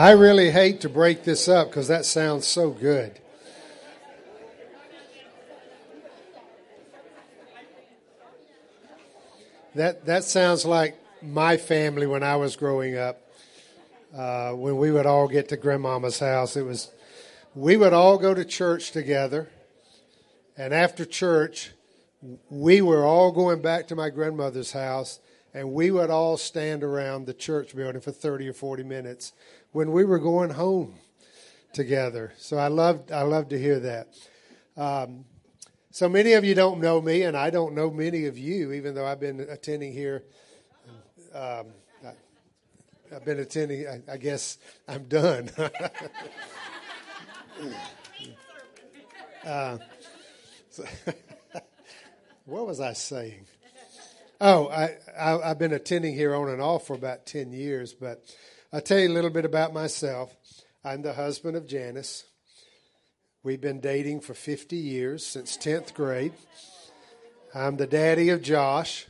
I really hate to break this up because that sounds so good. That that sounds like my family when I was growing up. Uh, when we would all get to grandmama's house, it was we would all go to church together, and after church, we were all going back to my grandmother's house, and we would all stand around the church building for thirty or forty minutes when we were going home together. So I loved I loved to hear that. Um, so many of you don't know me, and I don't know many of you, even though I've been attending here. Um, I, have been attending. I, I, guess I'm done. uh, so what was I saying? Oh, I, I, have been attending here on and off for about 10 years, but I'll tell you a little bit about myself. I'm the husband of Janice. We've been dating for 50 years, since 10th grade. I'm the daddy of Josh.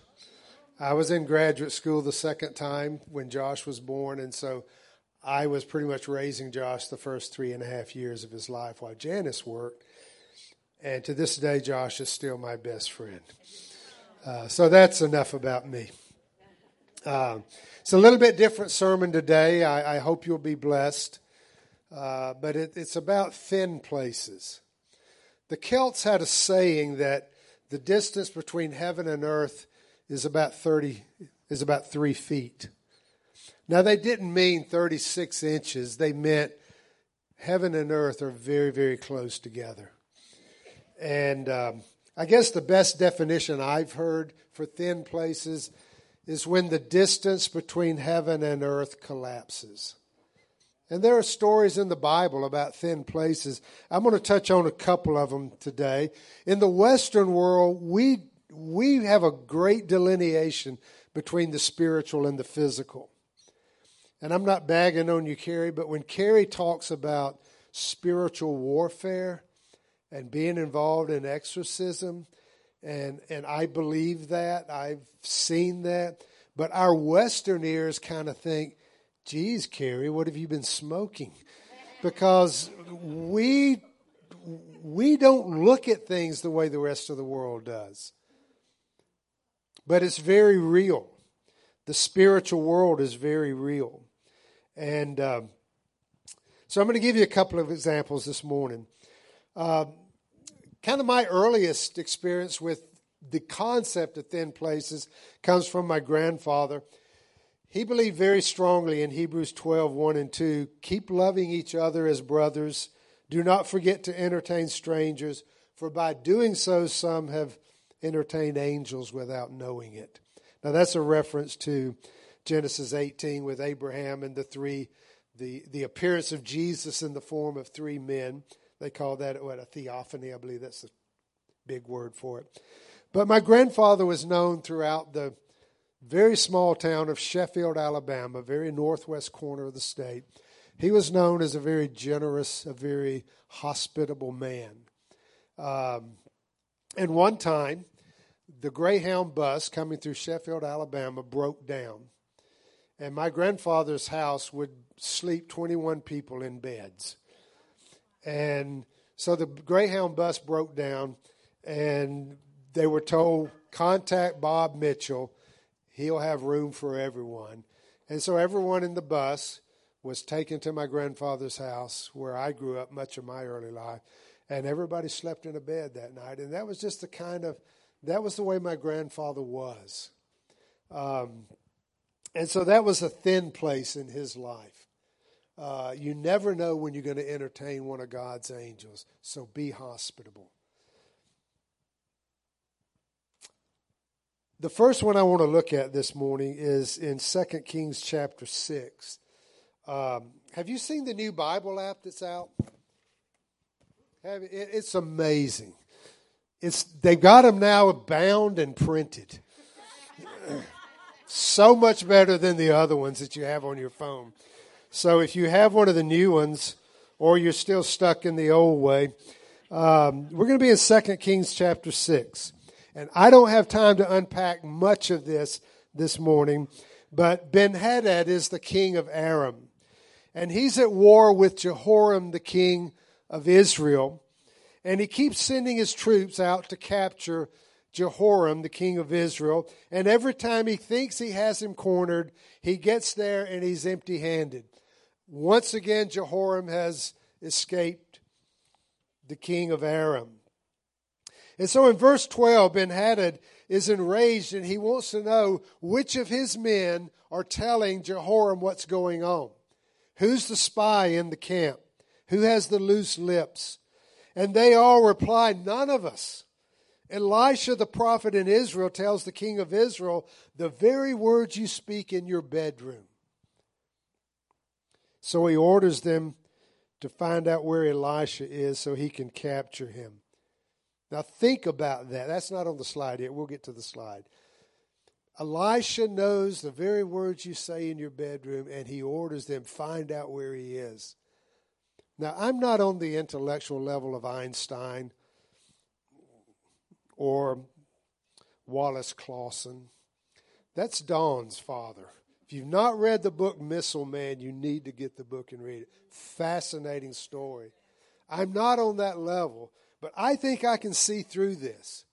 I was in graduate school the second time when Josh was born, and so I was pretty much raising Josh the first three and a half years of his life while Janice worked. And to this day, Josh is still my best friend. Uh, so that's enough about me. Uh, it's a little bit different sermon today. I, I hope you'll be blessed. Uh, but it, it's about thin places. The Celts had a saying that the distance between heaven and earth is about 30 is about three feet. Now they didn't mean 36 inches. They meant heaven and earth are very, very close together. And um, I guess the best definition I've heard for thin places is when the distance between heaven and earth collapses. And there are stories in the Bible about thin places. I'm going to touch on a couple of them today. In the Western world, we, we have a great delineation between the spiritual and the physical. And I'm not bagging on you, Carrie, but when Carrie talks about spiritual warfare and being involved in exorcism, and, and I believe that, I've seen that, but our Western ears kind of think, geez, Carrie, what have you been smoking? Because we we don't look at things the way the rest of the world does. But it's very real. The spiritual world is very real. And uh, so I'm going to give you a couple of examples this morning. Uh, kind of my earliest experience with the concept of thin places comes from my grandfather. He believed very strongly in Hebrews 12, 1 and 2. Keep loving each other as brothers. Do not forget to entertain strangers, for by doing so, some have entertained angels without knowing it. Now, that's a reference to Genesis 18 with Abraham and the three, the, the appearance of Jesus in the form of three men. They call that what, a theophany, I believe that's the big word for it. But my grandfather was known throughout the very small town of Sheffield, Alabama, very northwest corner of the state. He was known as a very generous, a very hospitable man. Um, and one time, the Greyhound bus coming through Sheffield, Alabama, broke down. And my grandfather's house would sleep 21 people in beds. And so the Greyhound bus broke down, and they were told, contact Bob Mitchell He'll have room for everyone. And so everyone in the bus was taken to my grandfather's house where I grew up much of my early life. And everybody slept in a bed that night. And that was just the kind of, that was the way my grandfather was. Um, and so that was a thin place in his life. Uh, you never know when you're going to entertain one of God's angels, so be hospitable. The first one I want to look at this morning is in 2 Kings chapter 6. Um, have you seen the new Bible app that's out? Have, it, it's amazing. It's they've got them now bound and printed. so much better than the other ones that you have on your phone. So if you have one of the new ones, or you're still stuck in the old way, um, we're going to be in 2 Kings chapter 6. And I don't have time to unpack much of this this morning, but Ben Hadad is the king of Aram. and he's at war with Jehoram, the king of Israel. And he keeps sending his troops out to capture Jehoram, the king of Israel. And every time he thinks he has him cornered, he gets there and he's empty handed. Once again, Jehoram has escaped the king of Aram. And so in verse 12, Ben Hadad is enraged and he wants to know which of his men are telling Jehoram what's going on. Who's the spy in the camp? Who has the loose lips? And they all reply, None of us. Elisha the prophet in Israel tells the king of Israel the very words you speak in your bedroom. So he orders them to find out where Elisha is so he can capture him. Now think about that. That's not on the slide yet. We'll get to the slide. Elisha knows the very words you say in your bedroom, and he orders them find out where he is. Now, I'm not on the intellectual level of Einstein or Wallace Clawson. That's Dawn's father. If you've not read the book Missile Man, you need to get the book and read it. Fascinating story. I'm not on that level, but I think I can see through this.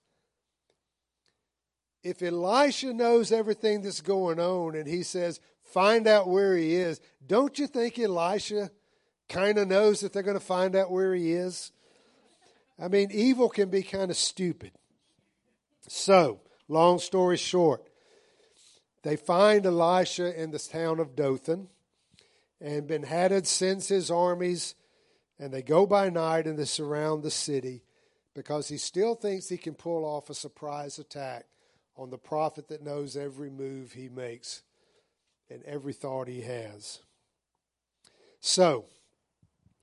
If Elisha knows everything that's going on and he says, find out where he is, don't you think Elisha kind of knows that they're going to find out where he is. I mean, evil can be kind of stupid. So, long story short, they find Elisha in the town of Dothan, and Ben Hadad sends his armies, and they go by night and they surround the city because he still thinks he can pull off a surprise attack on the prophet that knows every move he makes and every thought he has. So,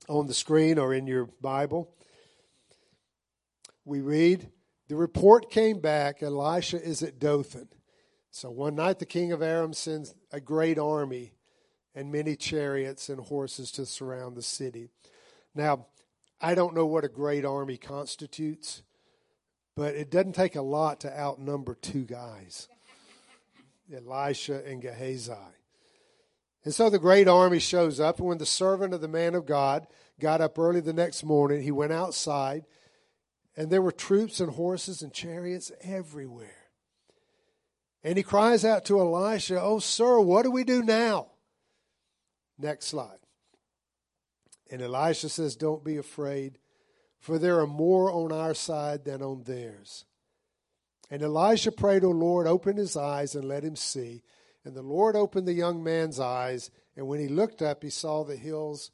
on the screen or in your Bible. We read, The report came back, Elisha is at Dothan. So one night the king of Aram sends a great army and many chariots and horses to surround the city. Now, I don't know what a great army constitutes, but it doesn't take a lot to outnumber two guys Elisha and Gehazi. And so the great army shows up, and when the servant of the man of God got up early the next morning, he went outside, and there were troops and horses and chariots everywhere. And he cries out to Elisha, Oh, sir, what do we do now? Next slide. And Elisha says, Don't be afraid, for there are more on our side than on theirs. And Elisha prayed, O Lord, open his eyes and let him see. And the Lord opened the young man's eyes, and when he looked up, he saw the hills,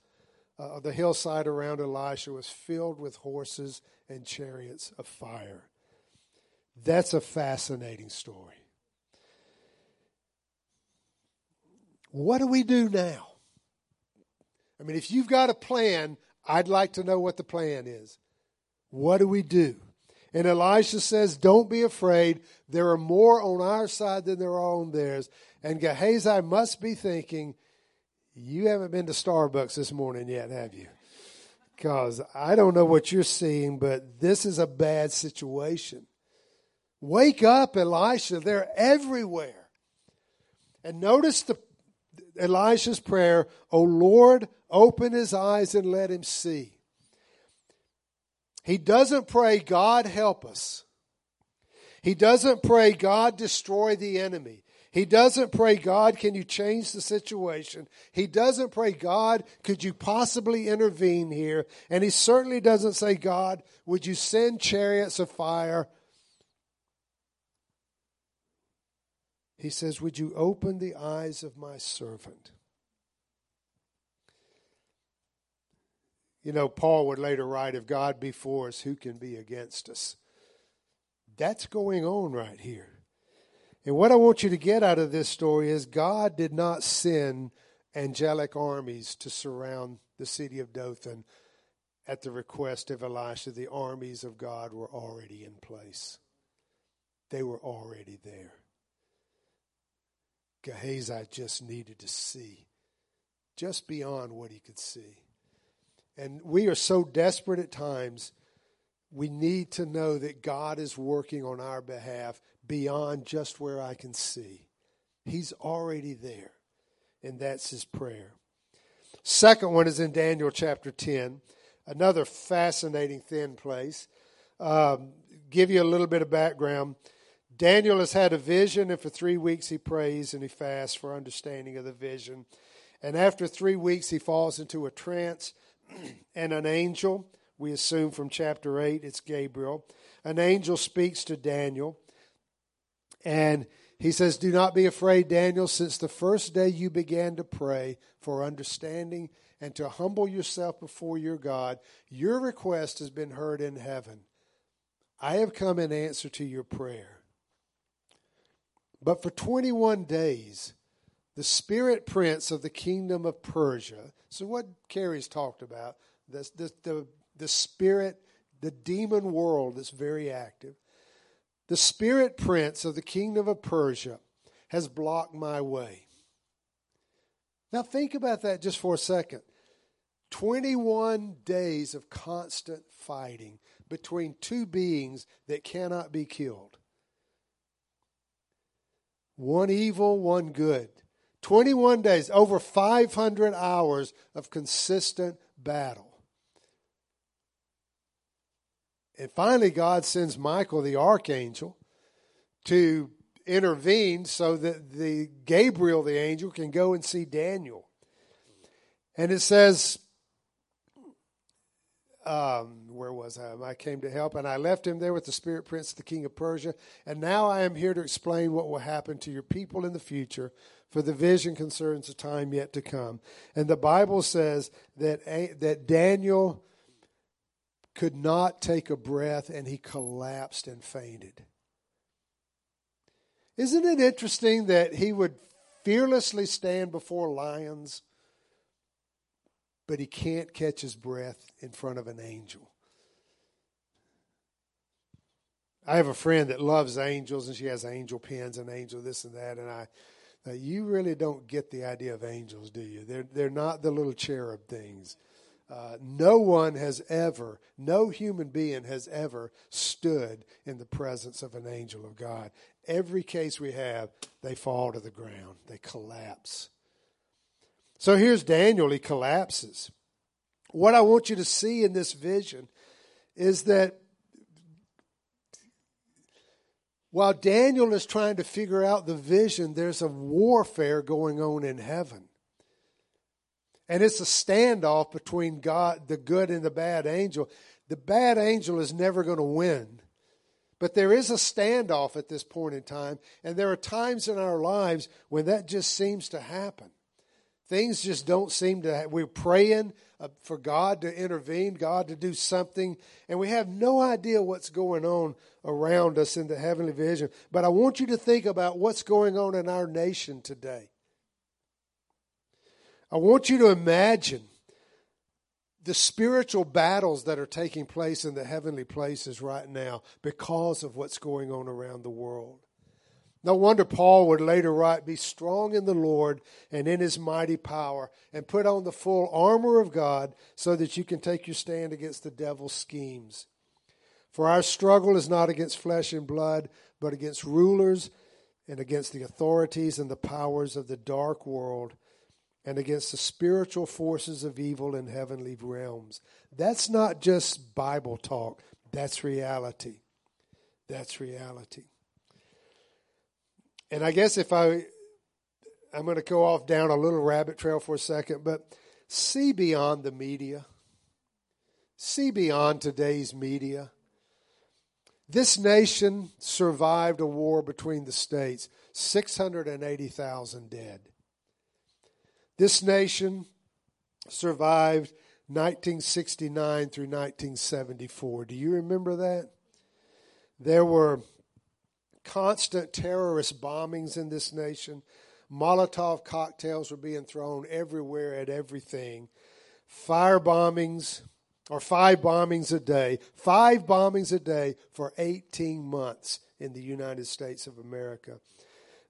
uh, the hillside around Elisha was filled with horses and chariots of fire. That's a fascinating story. What do we do now? I mean, if you've got a plan, I'd like to know what the plan is. What do we do? And Elisha says, Don't be afraid. There are more on our side than there are on theirs. And Gehazi must be thinking, You haven't been to Starbucks this morning yet, have you? Because I don't know what you're seeing, but this is a bad situation. Wake up, Elisha. They're everywhere. And notice the Elisha's prayer, O Lord, open his eyes and let him see. He doesn't pray, God help us. He doesn't pray, God destroy the enemy. He doesn't pray, God, can you change the situation? He doesn't pray, God, could you possibly intervene here? And he certainly doesn't say, God, would you send chariots of fire? He says, Would you open the eyes of my servant? You know, Paul would later write, If God be for us, who can be against us? That's going on right here. And what I want you to get out of this story is God did not send angelic armies to surround the city of Dothan at the request of Elisha. The armies of God were already in place, they were already there. Gehazi just needed to see, just beyond what he could see. And we are so desperate at times, we need to know that God is working on our behalf beyond just where I can see. He's already there, and that's his prayer. Second one is in Daniel chapter 10, another fascinating thin place. Um, give you a little bit of background. Daniel has had a vision, and for three weeks he prays and he fasts for understanding of the vision. And after three weeks, he falls into a trance, and an angel, we assume from chapter 8, it's Gabriel, an angel speaks to Daniel, and he says, Do not be afraid, Daniel, since the first day you began to pray for understanding and to humble yourself before your God, your request has been heard in heaven. I have come in answer to your prayer. But for 21 days, the spirit prince of the kingdom of Persia. So, what Carrie's talked about, the, the, the, the spirit, the demon world that's very active. The spirit prince of the kingdom of Persia has blocked my way. Now, think about that just for a second. 21 days of constant fighting between two beings that cannot be killed. One evil, one good. 21 days, over 500 hours of consistent battle. And finally, God sends Michael, the archangel, to intervene so that the Gabriel, the angel, can go and see Daniel. And it says, um, where was I? I came to help, and I left him there with the spirit prince, the king of Persia. And now I am here to explain what will happen to your people in the future, for the vision concerns a time yet to come. And the Bible says that that Daniel could not take a breath, and he collapsed and fainted. Isn't it interesting that he would fearlessly stand before lions? But he can't catch his breath in front of an angel. I have a friend that loves angels, and she has angel pins and angel this and that. And I, uh, you really don't get the idea of angels, do you? They're they're not the little cherub things. Uh, no one has ever, no human being has ever stood in the presence of an angel of God. Every case we have, they fall to the ground, they collapse. So here's Daniel, he collapses. What I want you to see in this vision is that while Daniel is trying to figure out the vision, there's a warfare going on in heaven. And it's a standoff between God, the good and the bad angel. The bad angel is never going to win. But there is a standoff at this point in time, and there are times in our lives when that just seems to happen. Things just don't seem to, we're praying uh, for God to intervene, God to do something, and we have no idea what's going on around us in the heavenly vision. But I want you to think about what's going on in our nation today. I want you to imagine the spiritual battles that are taking place in the heavenly places right now because of what's going on around the world. No wonder Paul would later write, Be strong in the Lord and in his mighty power, and put on the full armor of God so that you can take your stand against the devil's schemes. For our struggle is not against flesh and blood, but against rulers and against the authorities and the powers of the dark world and against the spiritual forces of evil in heavenly realms. That's not just Bible talk, that's reality. That's reality. And I guess if I, I'm going to go off down a little rabbit trail for a second, but see beyond the media. See beyond today's media. This nation survived a war between the states, 680,000 dead. This nation survived 1969 through 1974. Do you remember that? There were constant terrorist bombings in this nation. Molotov cocktails were being thrown everywhere at everything. Fire bombings, or five bombings a day, five bombings a day for 18 months in the United States of America.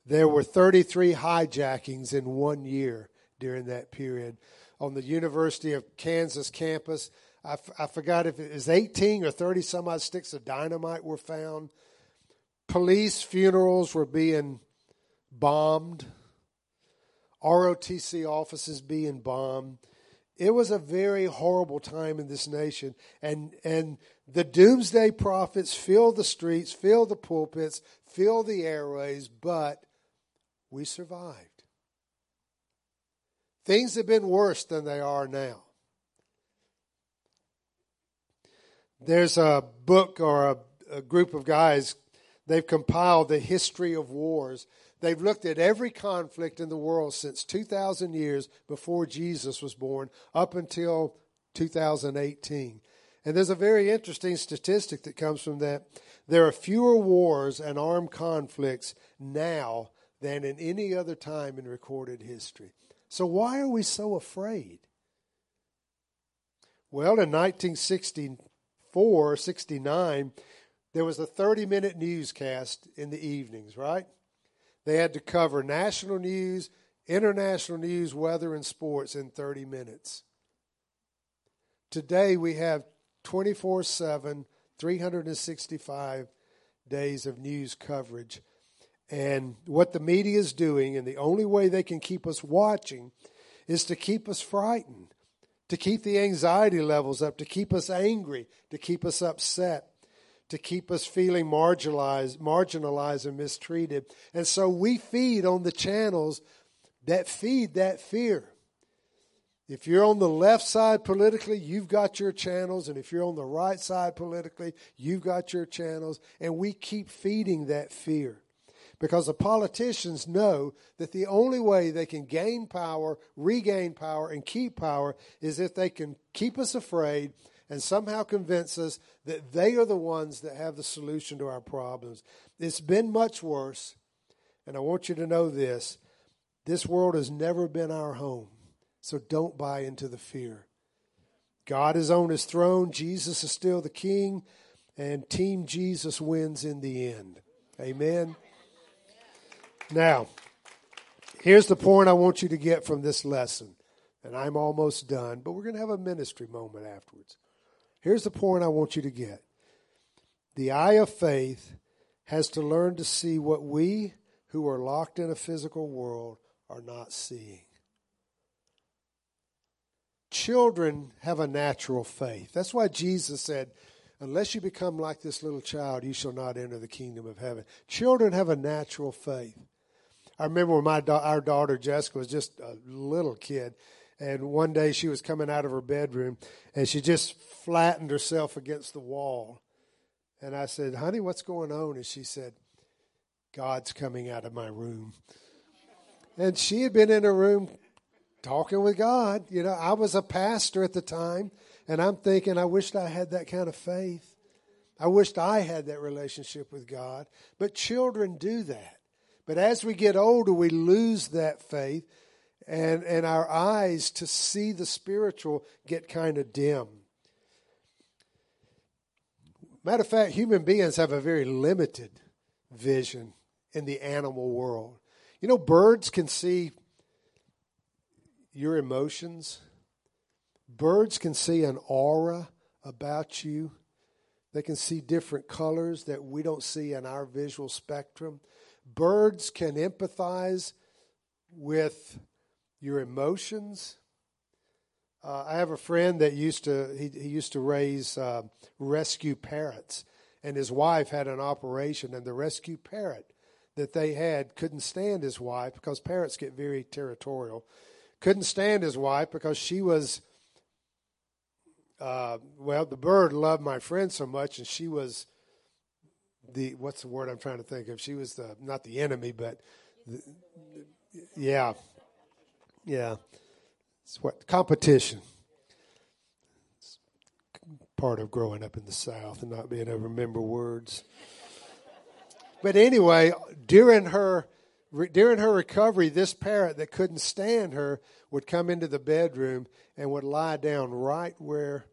There were 33 hijackings in one year during that period. On the University of Kansas campus, I, f- I forgot if it was 18 or 30 some odd sticks of dynamite were found police funerals were being bombed, ROTC offices being bombed. It was a very horrible time in this nation. And, and the doomsday prophets filled the streets, filled the pulpits, filled the airways, but we survived. Things have been worse than they are now. There's a book or a, a group of guys, they've compiled the history of wars. They've looked at every conflict in the world since 2,000 years before Jesus was born up until 2018. And there's a very interesting statistic that comes from that. There are fewer wars and armed conflicts now than in any other time in recorded history. So, why are we so afraid? Well, in 1964, 69, there was a 30 minute newscast in the evenings, right? They had to cover national news, international news, weather, and sports in 30 minutes. Today we have 24 7, 365 days of news coverage. And what the media is doing, and the only way they can keep us watching, is to keep us frightened, to keep the anxiety levels up, to keep us angry, to keep us upset to keep us feeling marginalized, marginalized and mistreated. And so we feed on the channels that feed that fear. If you're on the left side politically, you've got your channels. And if you're on the right side politically, you've got your channels. And we keep feeding that fear. Because the politicians know that the only way they can gain power, regain power, and keep power is if they can keep us afraid and somehow convince us that they are the ones that have the solution to our problems. It's been much worse, and I want you to know this this world has never been our home, so don't buy into the fear. God is on his throne, Jesus is still the king, and Team Jesus wins in the end. Amen. Now, here's the point I want you to get from this lesson. And I'm almost done, but we're going to have a ministry moment afterwards. Here's the point I want you to get the eye of faith has to learn to see what we who are locked in a physical world are not seeing. Children have a natural faith. That's why Jesus said, Unless you become like this little child, you shall not enter the kingdom of heaven. Children have a natural faith. I remember when my da- our daughter Jessica was just a little kid, and one day she was coming out of her bedroom and she just flattened herself against the wall. And I said, Honey, what's going on? And she said, God's coming out of my room. And she had been in her room talking with God. You know, I was a pastor at the time, and I'm thinking, I wished I had that kind of faith. I wished I had that relationship with God. But children do that. But as we get older, we lose that faith and, and our eyes to see the spiritual get kind of dim. Matter of fact, human beings have a very limited vision in the animal world. You know, birds can see your emotions, birds can see an aura about you. They can see different colors that we don't see in our visual spectrum. Birds can empathize with your emotions. Uh, I have a friend that used to he, he used to raise uh, rescue parrots, and his wife had an operation, and the rescue parrot that they had couldn't stand his wife because parrots get very territorial. Couldn't stand his wife because she was. Uh, well, the bird loved my friend so much, and she was the what's the word I'm trying to think of? She was the not the enemy, but the, yeah, yeah. It's what competition. It's part of growing up in the South and not being able to remember words. But anyway, during her during her recovery, this parrot that couldn't stand her would come into the bedroom and would lie down right where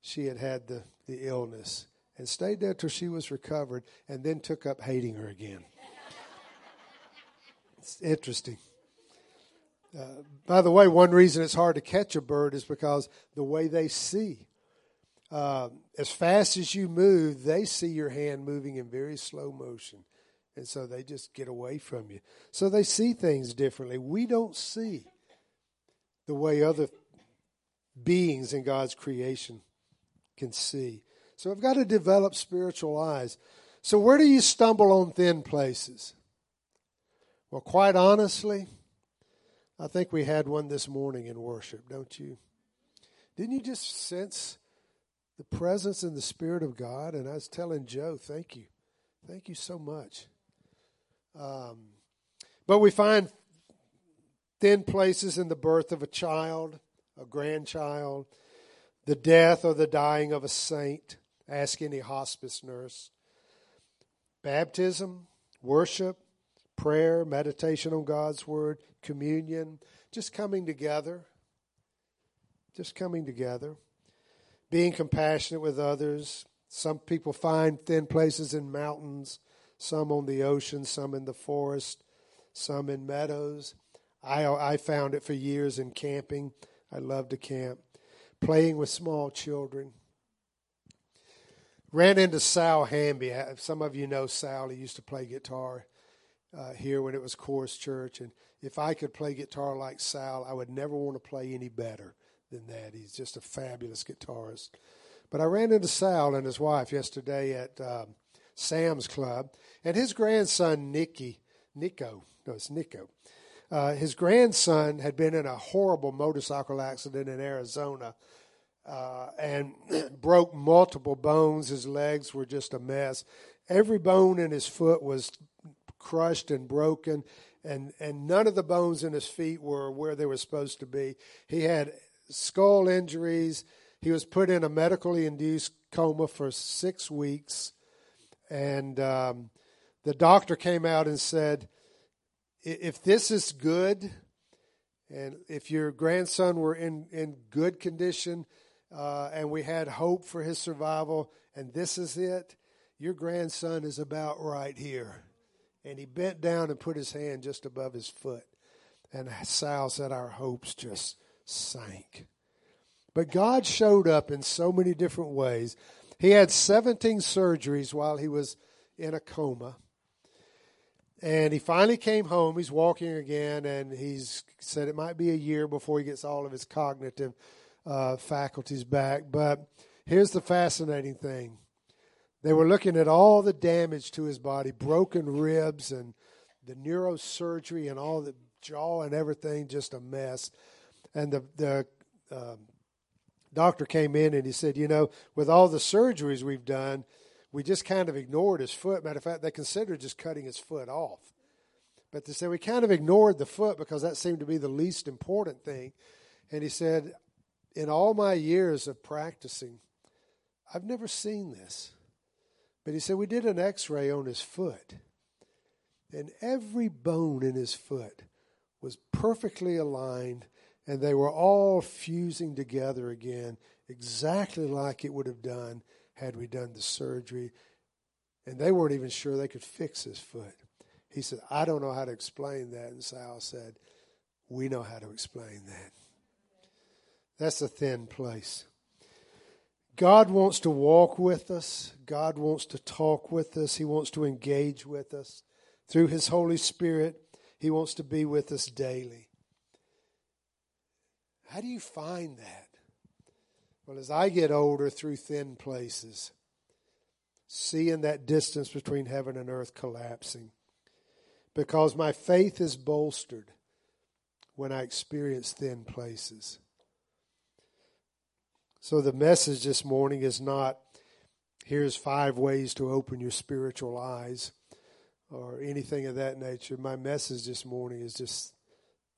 she had had the, the illness and stayed there till she was recovered and then took up hating her again. it's interesting. Uh, by the way, one reason it's hard to catch a bird is because the way they see. Uh, as fast as you move, they see your hand moving in very slow motion. And so they just get away from you. So they see things differently. We don't see the way other beings in God's creation can see. So I've got to develop spiritual eyes. So, where do you stumble on thin places? Well, quite honestly, I think we had one this morning in worship, don't you? Didn't you just sense the presence and the Spirit of God? And I was telling Joe, thank you. Thank you so much. Um, but we find thin places in the birth of a child, a grandchild, the death or the dying of a saint. Ask any hospice nurse. Baptism, worship, prayer, meditation on God's Word, communion, just coming together. Just coming together. Being compassionate with others. Some people find thin places in mountains, some on the ocean, some in the forest, some in meadows. I, I found it for years in camping. I love to camp. Playing with small children. Ran into Sal Hamby. Some of you know Sal. He used to play guitar uh, here when it was Chorus Church. And if I could play guitar like Sal, I would never want to play any better than that. He's just a fabulous guitarist. But I ran into Sal and his wife yesterday at um, Sam's Club, and his grandson Nicky, Nico, no, it's Nico. Uh, his grandson had been in a horrible motorcycle accident in Arizona uh, and broke multiple bones. His legs were just a mess. Every bone in his foot was crushed and broken, and, and none of the bones in his feet were where they were supposed to be. He had skull injuries. He was put in a medically induced coma for six weeks. And um, the doctor came out and said, if this is good, and if your grandson were in, in good condition, uh, and we had hope for his survival, and this is it, your grandson is about right here. And he bent down and put his hand just above his foot. And Sal said, Our hopes just sank. But God showed up in so many different ways. He had 17 surgeries while he was in a coma. And he finally came home. He's walking again, and he's said it might be a year before he gets all of his cognitive uh, faculties back. But here's the fascinating thing they were looking at all the damage to his body, broken ribs and the neurosurgery and all the jaw and everything, just a mess. And the the um, doctor came in and he said, you know, with all the surgeries we've done, we just kind of ignored his foot. Matter of fact, they considered just cutting his foot off. But they said we kind of ignored the foot because that seemed to be the least important thing. And he said, in all my years of practicing, I've never seen this. But he said, We did an x ray on his foot, and every bone in his foot was perfectly aligned, and they were all fusing together again, exactly like it would have done had we done the surgery. And they weren't even sure they could fix his foot. He said, I don't know how to explain that. And Sal said, We know how to explain that. That's a thin place. God wants to walk with us. God wants to talk with us. He wants to engage with us. Through His Holy Spirit, He wants to be with us daily. How do you find that? Well, as I get older through thin places, seeing that distance between heaven and earth collapsing, because my faith is bolstered when I experience thin places. So the message this morning is not here's five ways to open your spiritual eyes or anything of that nature. My message this morning is just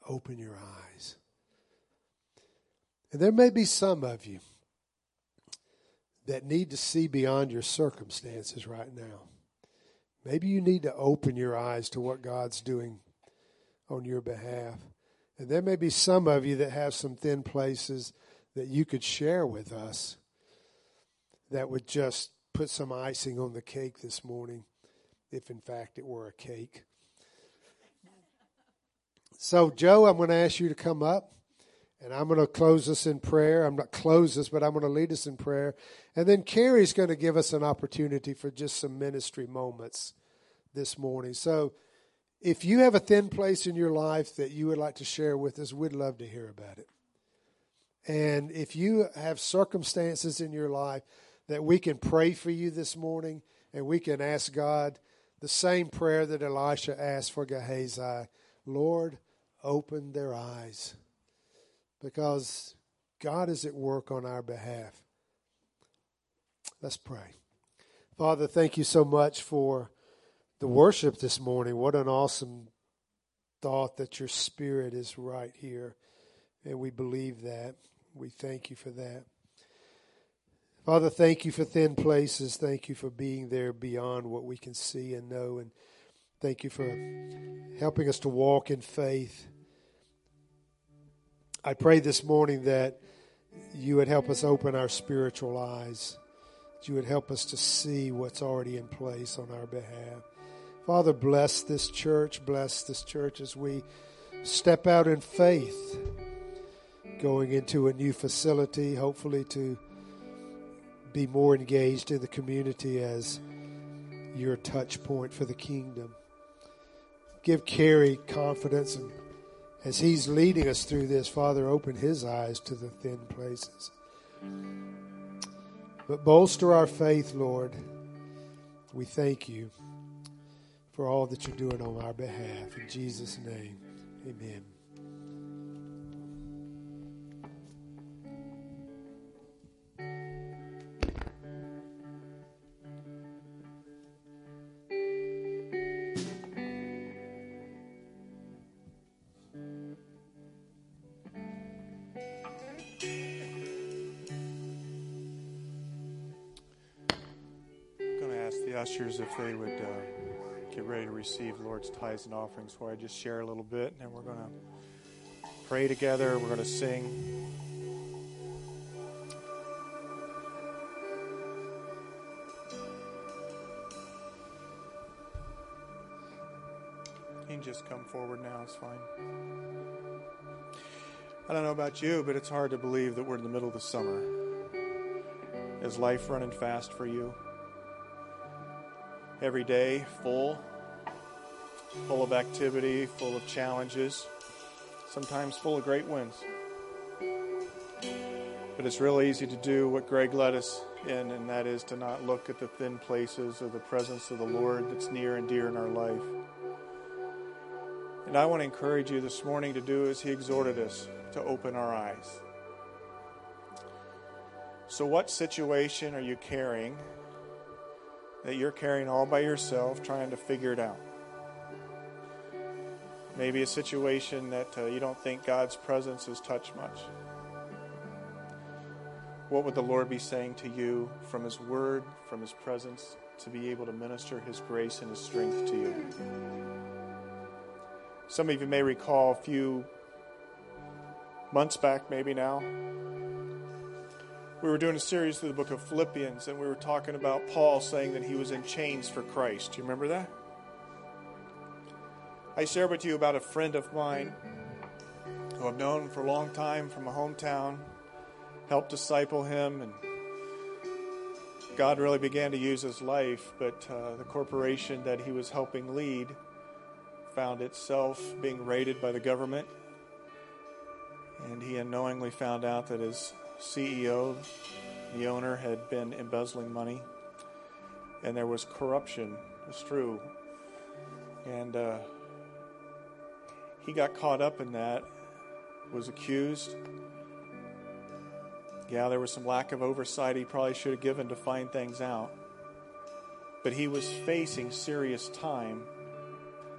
open your eyes. And there may be some of you that need to see beyond your circumstances right now. Maybe you need to open your eyes to what God's doing on your behalf. And there may be some of you that have some thin places that you could share with us that would just put some icing on the cake this morning, if in fact it were a cake. So, Joe, I'm going to ask you to come up. And I'm going to close us in prayer. I'm not close us, but I'm going to lead us in prayer. And then Carrie's going to give us an opportunity for just some ministry moments this morning. So if you have a thin place in your life that you would like to share with us, we'd love to hear about it. And if you have circumstances in your life that we can pray for you this morning and we can ask God the same prayer that Elisha asked for Gehazi Lord, open their eyes. Because God is at work on our behalf. Let's pray. Father, thank you so much for the worship this morning. What an awesome thought that your spirit is right here. And we believe that. We thank you for that. Father, thank you for thin places. Thank you for being there beyond what we can see and know. And thank you for helping us to walk in faith. I pray this morning that you would help us open our spiritual eyes, that you would help us to see what's already in place on our behalf. Father, bless this church. Bless this church as we step out in faith, going into a new facility, hopefully to be more engaged in the community as your touch point for the kingdom. Give Kerry confidence and as he's leading us through this, Father, open his eyes to the thin places. But bolster our faith, Lord. We thank you for all that you're doing on our behalf. In Jesus' name, amen. They would uh, get ready to receive Lord's tithes and offerings, where I just share a little bit, and then we're going to pray together. We're going to sing. You can just come forward now, it's fine. I don't know about you, but it's hard to believe that we're in the middle of the summer. Is life running fast for you? Every day full, full of activity, full of challenges, sometimes full of great wins. But it's real easy to do what Greg led us in, and that is to not look at the thin places of the presence of the Lord that's near and dear in our life. And I want to encourage you this morning to do as he exhorted us to open our eyes. So, what situation are you carrying that you're carrying all by yourself, trying to figure it out. Maybe a situation that uh, you don't think God's presence has touched much. What would the Lord be saying to you from His Word, from His presence, to be able to minister His grace and His strength to you? Some of you may recall a few months back, maybe now, we were doing a series through the book of Philippians, and we were talking about Paul saying that he was in chains for Christ. Do you remember that? I shared with you about a friend of mine who I've known for a long time from a hometown, helped disciple him, and God really began to use his life. But uh, the corporation that he was helping lead found itself being raided by the government, and he unknowingly found out that his CEO, the owner, had been embezzling money, and there was corruption. It's true, and uh, he got caught up in that. Was accused. Yeah, there was some lack of oversight he probably should have given to find things out. But he was facing serious time,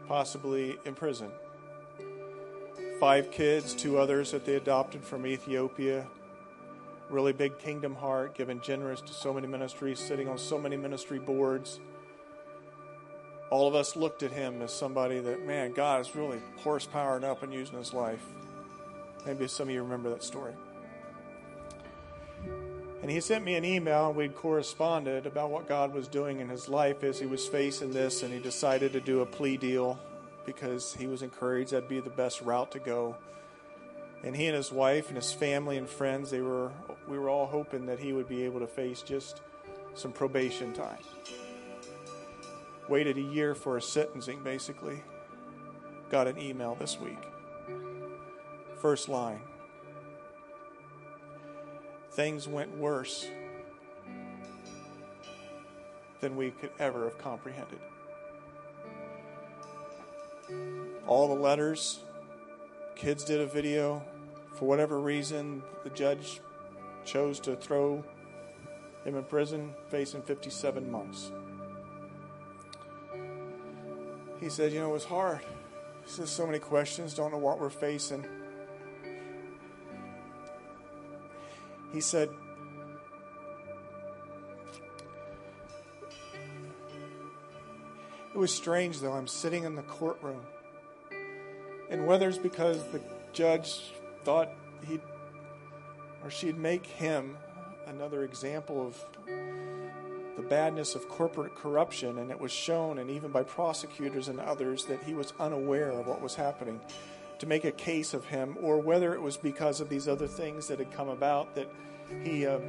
possibly in prison. Five kids, two others that they adopted from Ethiopia, really big kingdom heart, giving generous to so many ministries, sitting on so many ministry boards. All of us looked at him as somebody that, man, God is really horsepowering up and using his life. Maybe some of you remember that story. And he sent me an email, and we'd corresponded about what God was doing in his life as he was facing this, and he decided to do a plea deal because he was encouraged that'd be the best route to go. And he and his wife and his family and friends, they were we were all hoping that he would be able to face just some probation time. Waited a year for a sentencing, basically. Got an email this week. First line things went worse than we could ever have comprehended. All the letters, kids did a video. For whatever reason, the judge chose to throw him in prison, facing 57 months. He said, You know, it was hard. He says, So many questions, don't know what we're facing. He said, It was strange, though. I'm sitting in the courtroom. And whether it's because the judge thought he'd or she'd make him another example of the badness of corporate corruption, and it was shown, and even by prosecutors and others, that he was unaware of what was happening to make a case of him, or whether it was because of these other things that had come about that he uh,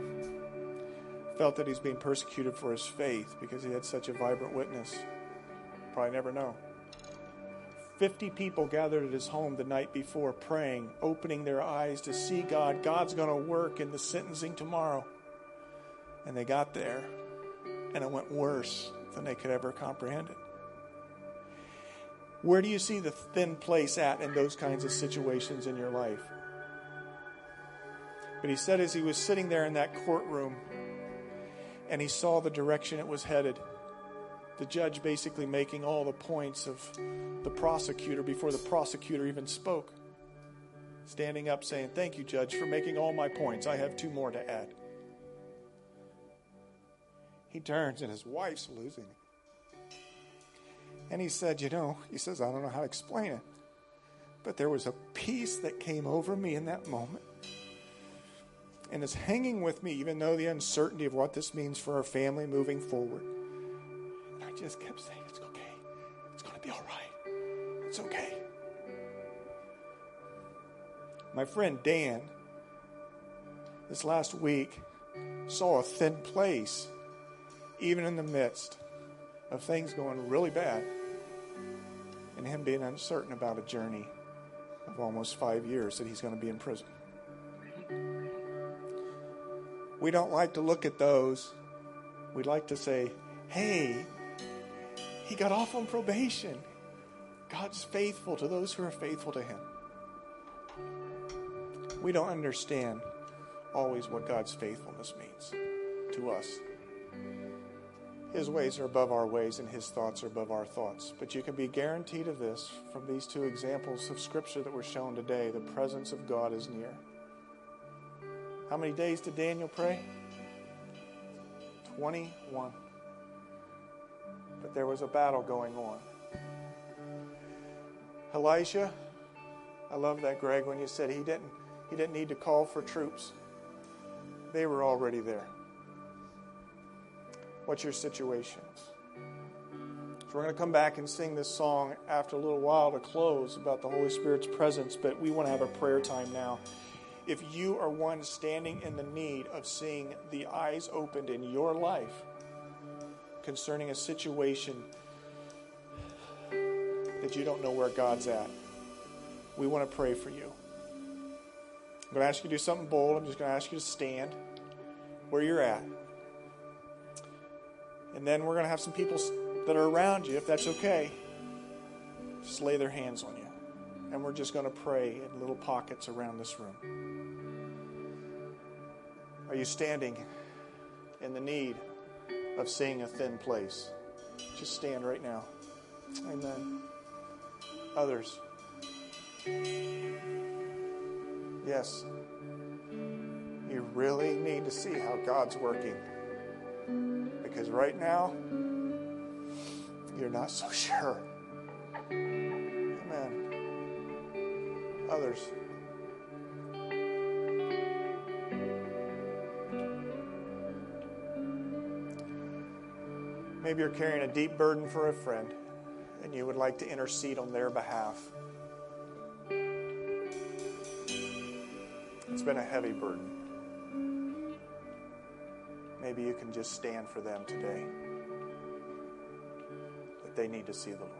felt that he's being persecuted for his faith because he had such a vibrant witness. Probably never know. 50 people gathered at his home the night before praying, opening their eyes to see God. God's going to work in the sentencing tomorrow. And they got there, and it went worse than they could ever comprehend it. Where do you see the thin place at in those kinds of situations in your life? But he said as he was sitting there in that courtroom and he saw the direction it was headed, the judge basically making all the points of the prosecutor before the prosecutor even spoke. Standing up saying, Thank you, Judge, for making all my points. I have two more to add. He turns and his wife's losing. And he said, You know, he says, I don't know how to explain it, but there was a peace that came over me in that moment. And it's hanging with me, even though the uncertainty of what this means for our family moving forward. Just kept saying, It's okay. It's going to be all right. It's okay. My friend Dan, this last week, saw a thin place, even in the midst of things going really bad, and him being uncertain about a journey of almost five years that he's going to be in prison. We don't like to look at those. We'd like to say, hey, he got off on probation. God's faithful to those who are faithful to Him. We don't understand always what God's faithfulness means to us. His ways are above our ways, and His thoughts are above our thoughts. But you can be guaranteed of this from these two examples of Scripture that were shown today the presence of God is near. How many days did Daniel pray? 21 but there was a battle going on. Elisha, I love that, Greg, when you said he didn't he didn't need to call for troops. They were already there. What's your situation? So we're going to come back and sing this song after a little while to close about the Holy Spirit's presence, but we want to have a prayer time now. If you are one standing in the need of seeing the eyes opened in your life, concerning a situation that you don't know where God's at, we want to pray for you. I'm going to ask you to do something bold. I'm just going to ask you to stand where you're at. And then we're going to have some people that are around you, if that's okay, just lay their hands on you. And we're just going to pray in little pockets around this room. Are you standing in the need? Of seeing a thin place. Just stand right now. Amen. Others. Yes. You really need to see how God's working. Because right now, you're not so sure. Amen. Others. Maybe you're carrying a deep burden for a friend and you would like to intercede on their behalf. It's been a heavy burden. Maybe you can just stand for them today. But they need to see the Lord.